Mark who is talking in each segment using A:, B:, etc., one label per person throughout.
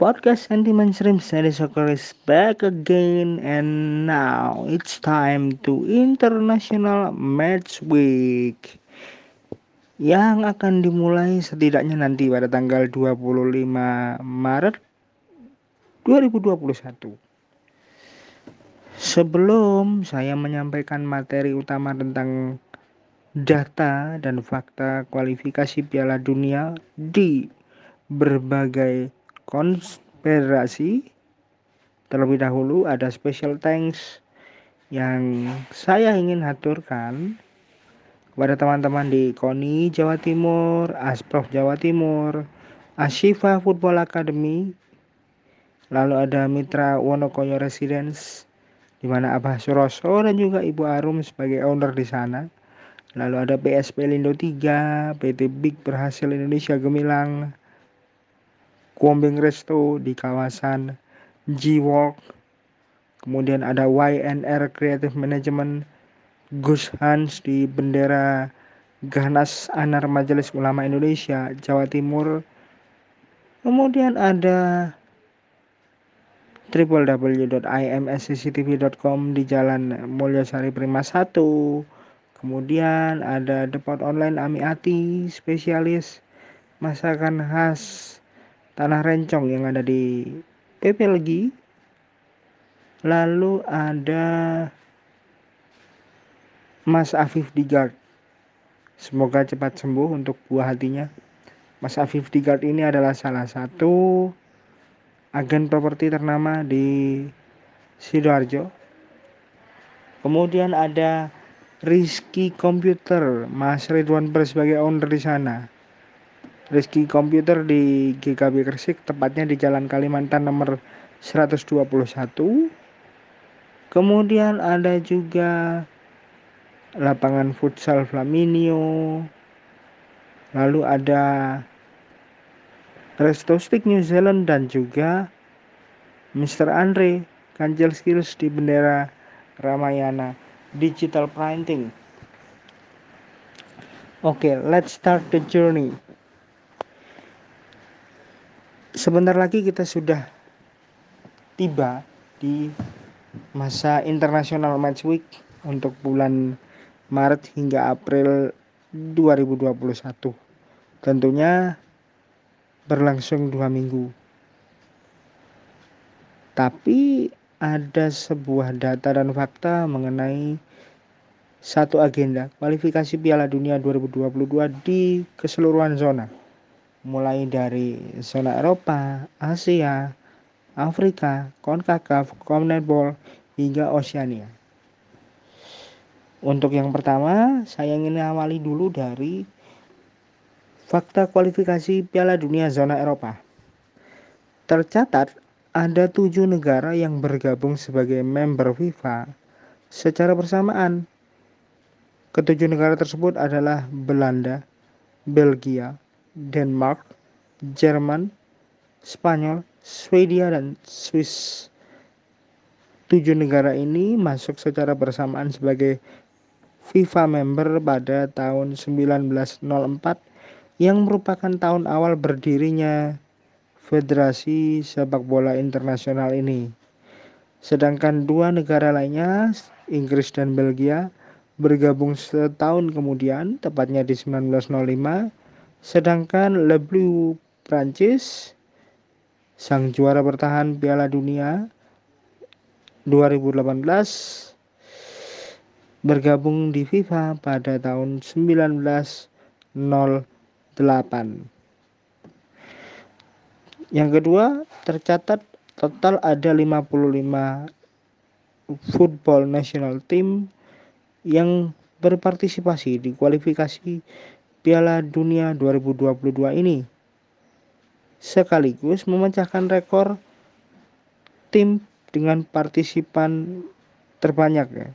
A: Podcast Sentiment Stream Series Soccer is back again and now it's time to International Match Week yang akan dimulai setidaknya nanti pada tanggal 25 Maret 2021. Sebelum saya menyampaikan materi utama tentang data dan fakta kualifikasi Piala Dunia di berbagai konspirasi terlebih dahulu ada special thanks yang saya ingin haturkan kepada teman-teman di KONI Jawa Timur, Asprof Jawa Timur, Ashifa Football Academy, lalu ada Mitra Wonokoyo Residence, di mana Abah Suroso dan juga Ibu Arum sebagai owner di sana. Lalu ada PSP Lindo 3, PT Big Berhasil Indonesia Gemilang, Kuombing Resto di kawasan G-Walk. Kemudian ada YNR Creative Management, Gus Hans di bendera Ganas Anar Majelis Ulama Indonesia Jawa Timur. Kemudian ada www.imscctv.com di Jalan Mulyasari Prima 1. Kemudian ada Depot Online Amiati spesialis masakan khas Tanah Rencong yang ada di Pepelgi. Lalu ada Mas Afif Digard. Semoga cepat sembuh untuk buah hatinya. Mas Afif Digard ini adalah salah satu agen properti ternama di Sidoarjo. Kemudian ada Rizky Komputer, Mas Ridwan Pres sebagai owner di sana. Rizky Komputer di GKB Gresik, tepatnya di Jalan Kalimantan nomor 121. Kemudian ada juga lapangan futsal Flaminio. Lalu ada Resto Stick New Zealand dan juga Mr. Andre Kanjel Skills di bendera Ramayana Digital Printing. Oke, okay, let's start the journey sebentar lagi kita sudah tiba di masa internasional match week untuk bulan Maret hingga April 2021 tentunya berlangsung dua minggu. Tapi ada sebuah data dan fakta mengenai satu agenda kualifikasi Piala Dunia 2022 di keseluruhan zona mulai dari zona Eropa, Asia, Afrika, CONCACAF, CONMEBOL, hingga Oceania. Untuk yang pertama, saya ingin awali dulu dari fakta kualifikasi Piala Dunia zona Eropa. Tercatat ada tujuh negara yang bergabung sebagai member FIFA secara bersamaan. Ketujuh negara tersebut adalah Belanda, Belgia, Denmark, Jerman, Spanyol, Swedia, dan Swiss. Tujuh negara ini masuk secara bersamaan sebagai FIFA member pada tahun 1904 yang merupakan tahun awal berdirinya Federasi Sepak Bola Internasional ini. Sedangkan dua negara lainnya, Inggris dan Belgia, bergabung setahun kemudian, tepatnya di 1905 Sedangkan Le Bleu Prancis sang juara bertahan Piala Dunia 2018 bergabung di FIFA pada tahun 1908. Yang kedua, tercatat total ada 55 football national team yang berpartisipasi di kualifikasi Piala Dunia 2022 ini sekaligus memecahkan rekor tim dengan partisipan terbanyak ya.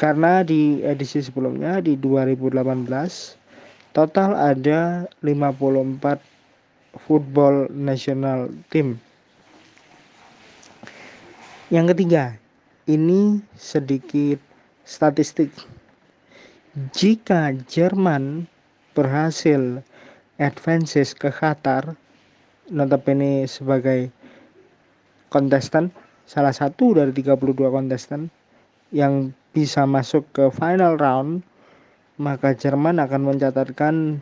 A: Karena di edisi sebelumnya di 2018 total ada 54 football national team. Yang ketiga, ini sedikit statistik jika Jerman berhasil advances ke Qatar notabene sebagai kontestan salah satu dari 32 kontestan yang bisa masuk ke final round maka Jerman akan mencatatkan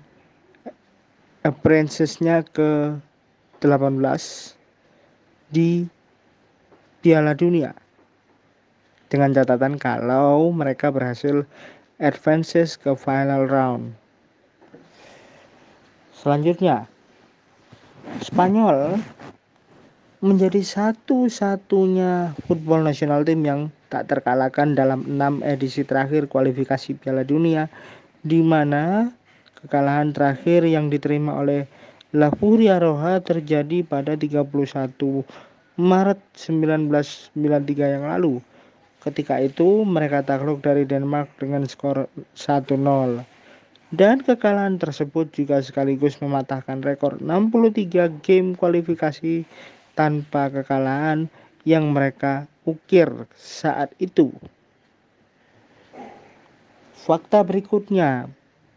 A: appearances-nya ke 18 di Piala Dunia. Dengan catatan kalau mereka berhasil advances ke final round. Selanjutnya, Spanyol menjadi satu-satunya football nasional tim yang tak terkalahkan dalam enam edisi terakhir kualifikasi Piala Dunia di mana kekalahan terakhir yang diterima oleh La Furia Roja terjadi pada 31 Maret 1993 yang lalu. Ketika itu mereka takluk dari Denmark dengan skor 1-0. Dan kekalahan tersebut juga sekaligus mematahkan rekor 63 game kualifikasi tanpa kekalahan yang mereka ukir saat itu. Fakta berikutnya,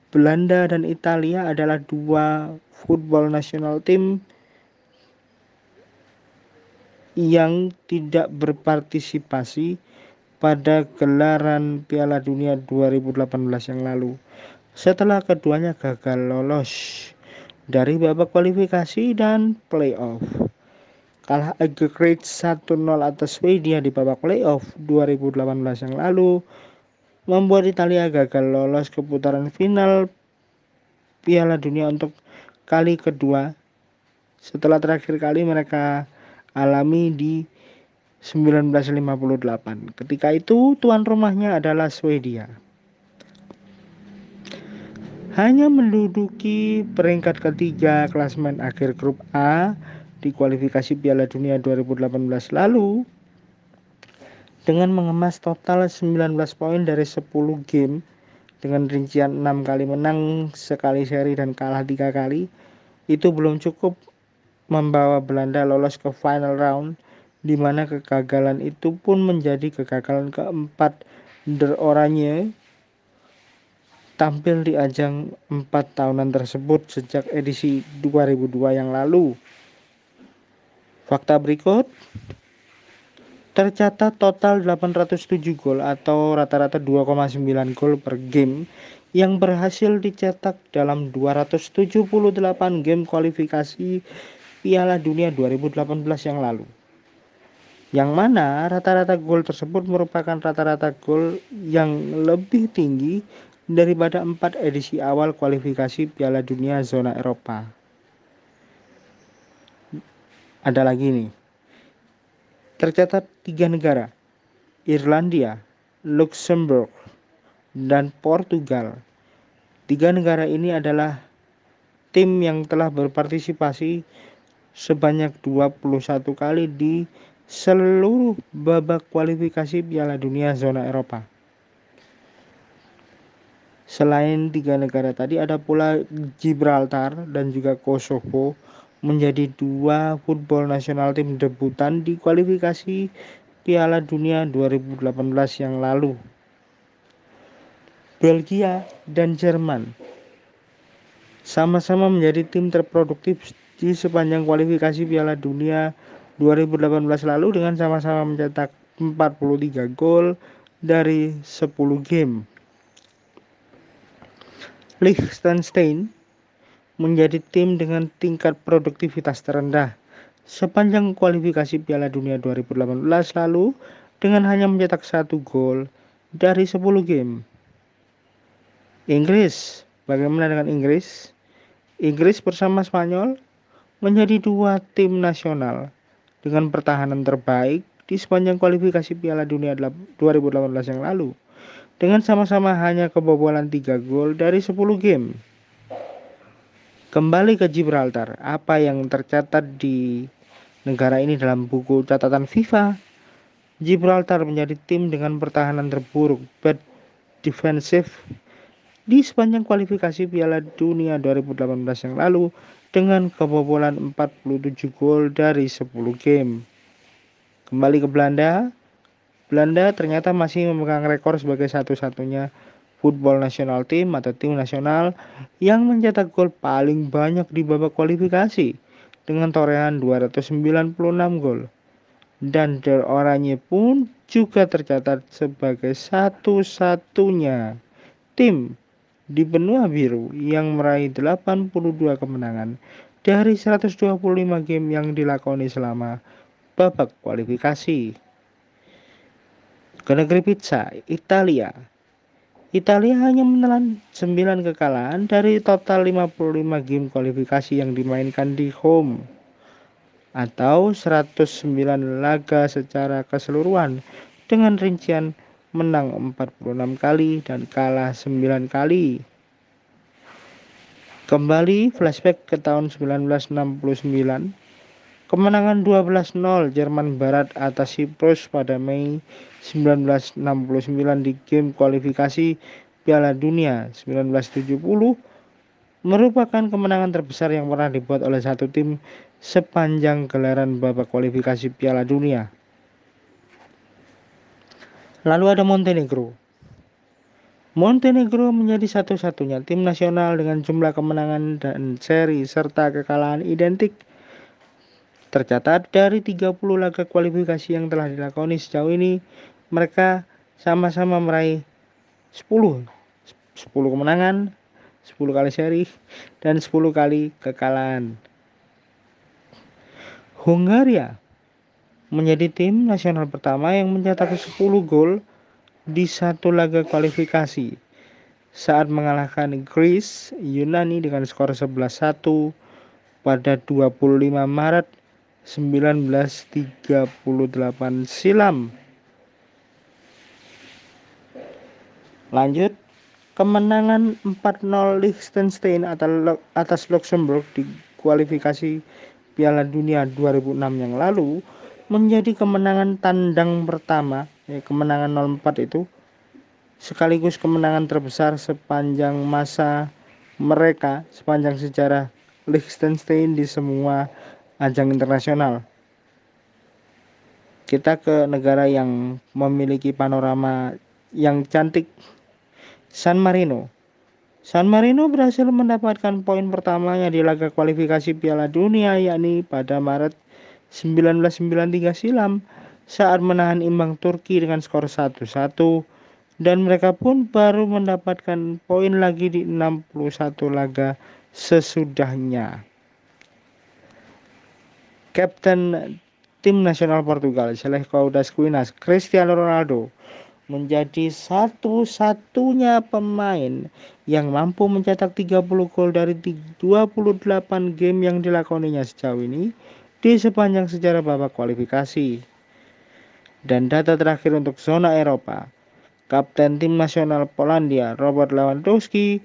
A: Belanda dan Italia adalah dua football nasional tim yang tidak berpartisipasi pada gelaran Piala Dunia 2018 yang lalu. Setelah keduanya gagal lolos dari babak kualifikasi dan playoff kalah aggregate 1-0 atas Swedia di babak playoff 2018 yang lalu membuat Italia gagal lolos ke putaran final Piala Dunia untuk kali kedua setelah terakhir kali mereka alami di 1958. Ketika itu tuan rumahnya adalah Swedia. Hanya menduduki peringkat ketiga klasmen akhir grup A di kualifikasi Piala Dunia 2018 lalu dengan mengemas total 19 poin dari 10 game dengan rincian 6 kali menang, sekali seri dan kalah 3 kali itu belum cukup membawa Belanda lolos ke final round di mana kegagalan itu pun menjadi kegagalan keempat Der Oranje tampil di ajang 4 tahunan tersebut sejak edisi 2002 yang lalu. Fakta berikut tercatat total 807 gol atau rata-rata 2,9 gol per game yang berhasil dicetak dalam 278 game kualifikasi Piala Dunia 2018 yang lalu. Yang mana rata-rata gol tersebut merupakan rata-rata gol yang lebih tinggi daripada empat edisi awal kualifikasi Piala Dunia zona Eropa ada lagi nih. Tercatat tiga negara, Irlandia, Luxembourg, dan Portugal. Tiga negara ini adalah tim yang telah berpartisipasi sebanyak 21 kali di seluruh babak kualifikasi Piala Dunia zona Eropa. Selain tiga negara tadi ada pula Gibraltar dan juga Kosovo menjadi dua football nasional tim debutan di kualifikasi Piala Dunia 2018 yang lalu. Belgia dan Jerman sama-sama menjadi tim terproduktif di sepanjang kualifikasi Piala Dunia 2018 lalu dengan sama-sama mencetak 43 gol dari 10 game. Liechtenstein menjadi tim dengan tingkat produktivitas terendah sepanjang kualifikasi Piala Dunia 2018 lalu dengan hanya mencetak satu gol dari 10 game. Inggris, bagaimana dengan Inggris? Inggris bersama Spanyol menjadi dua tim nasional dengan pertahanan terbaik di sepanjang kualifikasi Piala Dunia 2018 yang lalu dengan sama-sama hanya kebobolan 3 gol dari 10 game. Kembali ke Gibraltar, apa yang tercatat di negara ini dalam buku catatan FIFA? Gibraltar menjadi tim dengan pertahanan terburuk, bad defensive di sepanjang kualifikasi Piala Dunia 2018 yang lalu dengan kebobolan 47 gol dari 10 game. Kembali ke Belanda, Belanda ternyata masih memegang rekor sebagai satu-satunya football nasional tim atau tim nasional yang mencetak gol paling banyak di babak kualifikasi dengan torehan 296 gol. Dan Der Oranye pun juga tercatat sebagai satu-satunya tim di benua biru yang meraih 82 kemenangan dari 125 game yang dilakoni selama babak kualifikasi. Ke negeri pizza, Italia. Italia hanya menelan 9 kekalahan dari total 55 game kualifikasi yang dimainkan di home atau 109 laga secara keseluruhan dengan rincian menang 46 kali dan kalah 9 kali. Kembali flashback ke tahun 1969 Kemenangan 12-0 Jerman Barat atas Siprus pada Mei 1969 di game kualifikasi Piala Dunia 1970 merupakan kemenangan terbesar yang pernah dibuat oleh satu tim sepanjang gelaran babak kualifikasi Piala Dunia. Lalu ada Montenegro. Montenegro menjadi satu-satunya tim nasional dengan jumlah kemenangan dan seri serta kekalahan identik Tercatat dari 30 laga kualifikasi yang telah dilakoni sejauh ini, mereka sama-sama meraih 10 10 kemenangan, 10 kali seri dan 10 kali kekalahan. Hungaria menjadi tim nasional pertama yang mencetak 10 gol di satu laga kualifikasi saat mengalahkan Greece Yunani dengan skor 11-1 pada 25 Maret 1938 silam. Lanjut, kemenangan 4-0 Liechtenstein atas Luxembourg di kualifikasi Piala Dunia 2006 yang lalu menjadi kemenangan tandang pertama, ya, kemenangan 0-4 itu sekaligus kemenangan terbesar sepanjang masa mereka sepanjang sejarah Liechtenstein di semua ajang internasional. Kita ke negara yang memiliki panorama yang cantik, San Marino. San Marino berhasil mendapatkan poin pertamanya di laga kualifikasi Piala Dunia yakni pada Maret 1993 silam saat menahan imbang Turki dengan skor 1-1 dan mereka pun baru mendapatkan poin lagi di 61 laga sesudahnya. Kapten tim nasional Portugal, Coudas Quinas, Cristiano Ronaldo menjadi satu-satunya pemain yang mampu mencetak 30 gol dari 28 game yang dilakoninya sejauh ini di sepanjang sejarah babak kualifikasi. Dan data terakhir untuk zona Eropa, Kapten tim nasional Polandia Robert Lewandowski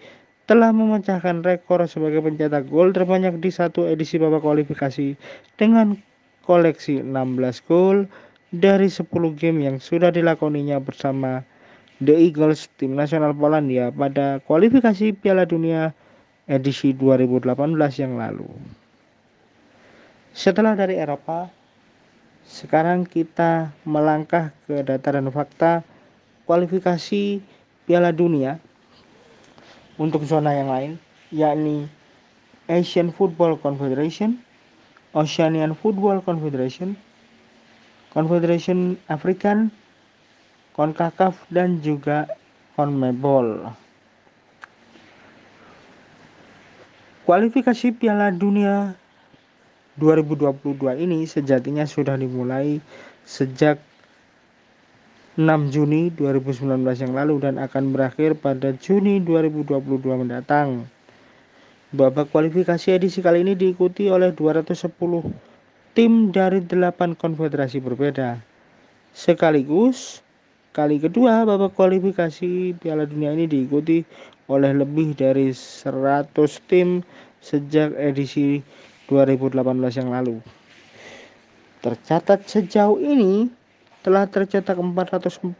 A: telah memecahkan rekor sebagai pencetak gol terbanyak di satu edisi babak kualifikasi dengan koleksi 16 gol dari 10 game yang sudah dilakoninya bersama The Eagles tim nasional Polandia pada kualifikasi Piala Dunia edisi 2018 yang lalu. Setelah dari Eropa, sekarang kita melangkah ke data dan fakta kualifikasi Piala Dunia untuk zona yang lain, yakni Asian Football Confederation, Oceanian Football Confederation, Confederation African, CONCACAF, dan juga CONMEBOL. Kualifikasi Piala Dunia 2022 ini sejatinya sudah dimulai sejak 6 Juni 2019 yang lalu dan akan berakhir pada Juni 2022 mendatang. Babak kualifikasi edisi kali ini diikuti oleh 210 tim dari 8 konfederasi berbeda. Sekaligus kali kedua babak kualifikasi Piala Dunia ini diikuti oleh lebih dari 100 tim sejak edisi 2018 yang lalu. Tercatat sejauh ini telah tercetak 442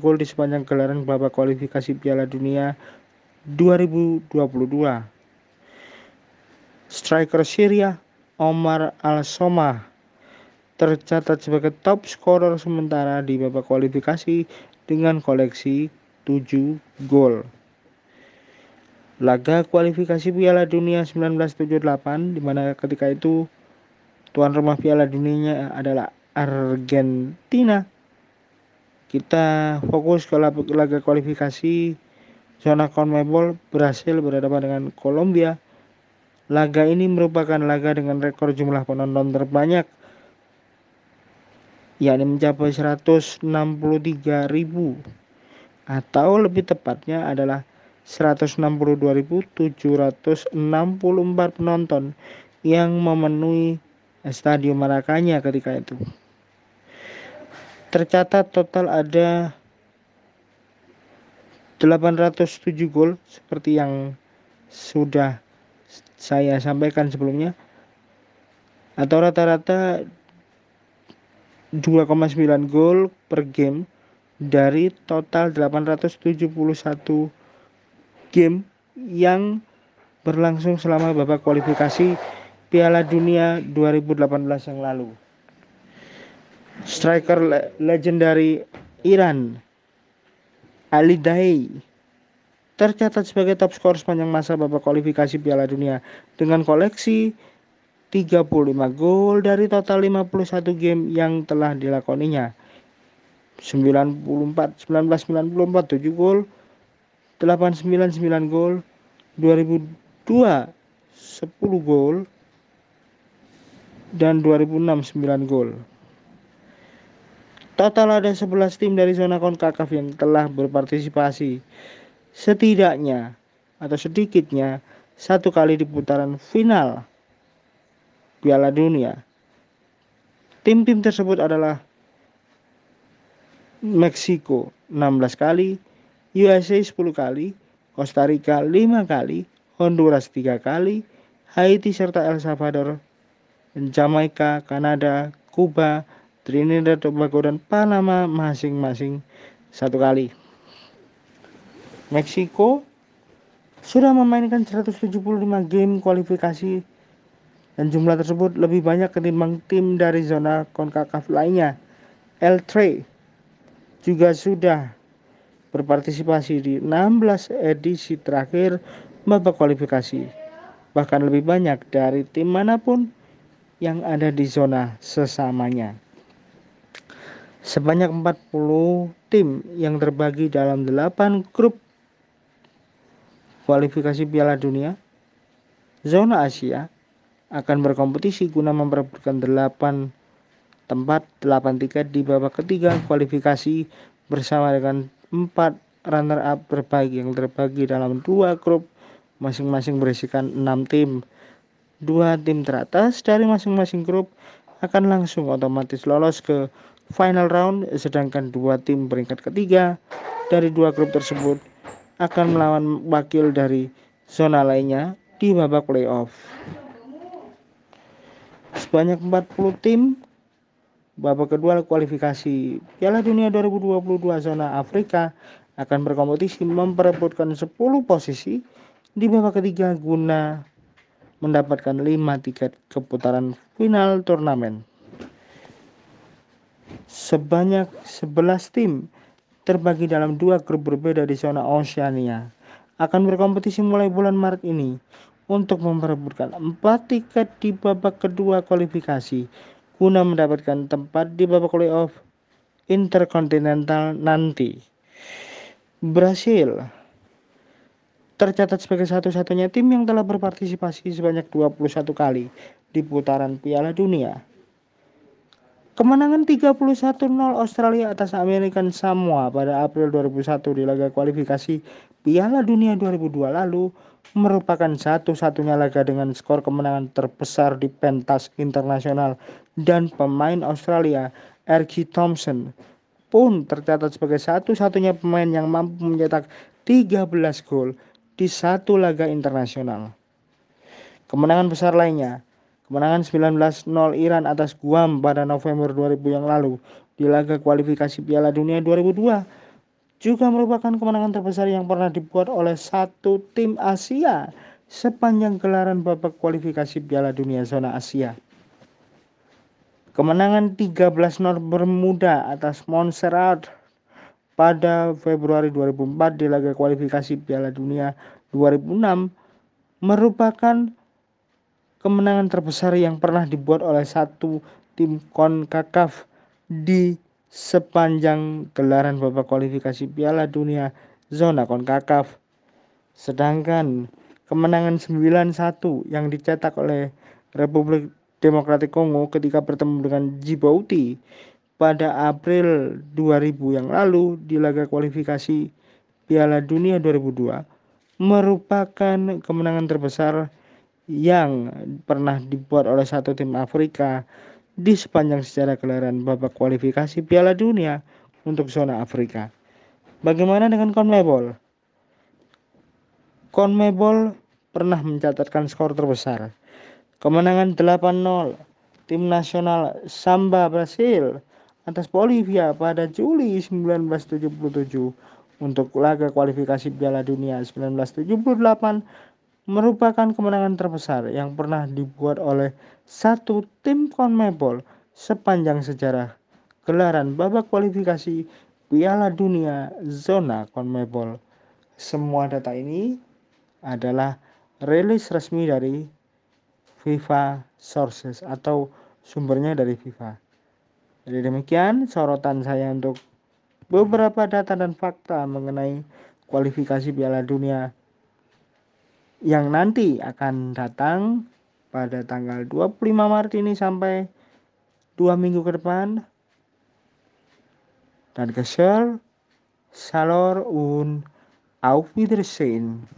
A: gol di sepanjang gelaran babak kualifikasi Piala Dunia 2022. Striker Syria Omar Al-Somah tercatat sebagai top scorer sementara di babak kualifikasi dengan koleksi 7 gol. Laga kualifikasi Piala Dunia 1978 di mana ketika itu tuan rumah Piala Dunia adalah Argentina. Kita fokus ke laga kualifikasi zona CONMEBOL berhasil berhadapan dengan Kolombia. Laga ini merupakan laga dengan rekor jumlah penonton terbanyak yakni mencapai 163.000 atau lebih tepatnya adalah 162.764 penonton yang memenuhi Stadion Marakanya ketika itu. Tercatat total ada 807 gol seperti yang sudah saya sampaikan sebelumnya atau rata-rata 2,9 gol per game dari total 871 game yang berlangsung selama babak kualifikasi Piala Dunia 2018 yang lalu. Striker le legendari Iran Ali Daei tercatat sebagai top skor sepanjang masa babak kualifikasi Piala Dunia dengan koleksi 35 gol dari total 51 game yang telah dilakoninya. 94 1994 7 gol, 899 gol, 2002 10 gol dan 2006 9 gol. Total ada 11 tim dari zona CONCACAF yang telah berpartisipasi setidaknya atau sedikitnya satu kali di putaran final Piala Dunia. Tim-tim tersebut adalah Meksiko 16 kali, USA 10 kali, Costa Rica 5 kali, Honduras 3 kali, Haiti serta El Salvador, Jamaika, Kanada, Kuba, Trinidad Tobago dan Panama masing-masing satu kali. Meksiko sudah memainkan 175 game kualifikasi dan jumlah tersebut lebih banyak ketimbang tim dari zona CONCACAF lainnya. El Tre juga sudah berpartisipasi di 16 edisi terakhir babak kualifikasi. Bahkan lebih banyak dari tim mana pun yang ada di zona sesamanya. Sebanyak 40 tim yang terbagi dalam 8 grup kualifikasi Piala Dunia, zona Asia, akan berkompetisi guna memperebutkan 8 tempat 8 tiket di babak ketiga kualifikasi bersama dengan 4 runner up terbaik yang terbagi dalam dua grup masing-masing berisikan 6 tim. Dua tim teratas dari masing-masing grup akan langsung otomatis lolos ke final round sedangkan dua tim peringkat ketiga dari dua grup tersebut akan melawan wakil dari zona lainnya di babak playoff sebanyak 40 tim babak kedua kualifikasi Piala Dunia 2022 zona Afrika akan berkompetisi memperebutkan 10 posisi di babak ketiga guna mendapatkan 5 tiket ke putaran final turnamen. Sebanyak 11 tim terbagi dalam dua grup berbeda di zona Oceania akan berkompetisi mulai bulan Maret ini untuk memperebutkan empat tiket di babak kedua kualifikasi guna mendapatkan tempat di babak playoff interkontinental nanti. Brasil tercatat sebagai satu-satunya tim yang telah berpartisipasi sebanyak 21 kali di putaran Piala Dunia. Kemenangan 31-0 Australia atas American Samoa pada April 2001 di laga kualifikasi Piala Dunia 2002 lalu merupakan satu-satunya laga dengan skor kemenangan terbesar di pentas internasional dan pemain Australia R.G. Thompson pun tercatat sebagai satu-satunya pemain yang mampu mencetak 13 gol di satu laga internasional. Kemenangan besar lainnya, kemenangan 19-0 Iran atas Guam pada November 2000 yang lalu di laga kualifikasi Piala Dunia 2002 juga merupakan kemenangan terbesar yang pernah dibuat oleh satu tim Asia sepanjang gelaran babak kualifikasi Piala Dunia zona Asia. Kemenangan 13-0 Bermuda atas Montserrat pada Februari 2004 di laga kualifikasi Piala Dunia 2006 merupakan kemenangan terbesar yang pernah dibuat oleh satu tim CONCACAF di sepanjang gelaran babak kualifikasi Piala Dunia zona CONCACAF. Sedangkan kemenangan 9-1 yang dicetak oleh Republik Demokratik Kongo ketika bertemu dengan Djibouti pada April 2000 yang lalu di laga kualifikasi Piala Dunia 2002 merupakan kemenangan terbesar yang pernah dibuat oleh satu tim Afrika di sepanjang sejarah gelaran babak kualifikasi Piala Dunia untuk zona Afrika. Bagaimana dengan CONMEBOL? CONMEBOL pernah mencatatkan skor terbesar. Kemenangan 8-0 tim nasional Samba Brasil atas Bolivia pada Juli 1977 untuk laga kualifikasi Piala Dunia 1978 merupakan kemenangan terbesar yang pernah dibuat oleh satu tim CONMEBOL sepanjang sejarah gelaran babak kualifikasi Piala Dunia zona CONMEBOL. Semua data ini adalah rilis resmi dari FIFA Sources atau sumbernya dari FIFA. Jadi demikian sorotan saya untuk beberapa data dan fakta mengenai kualifikasi Piala Dunia yang nanti akan datang pada tanggal 25 Maret ini sampai dua minggu ke depan dan ke Salor und auf Wiedersehen.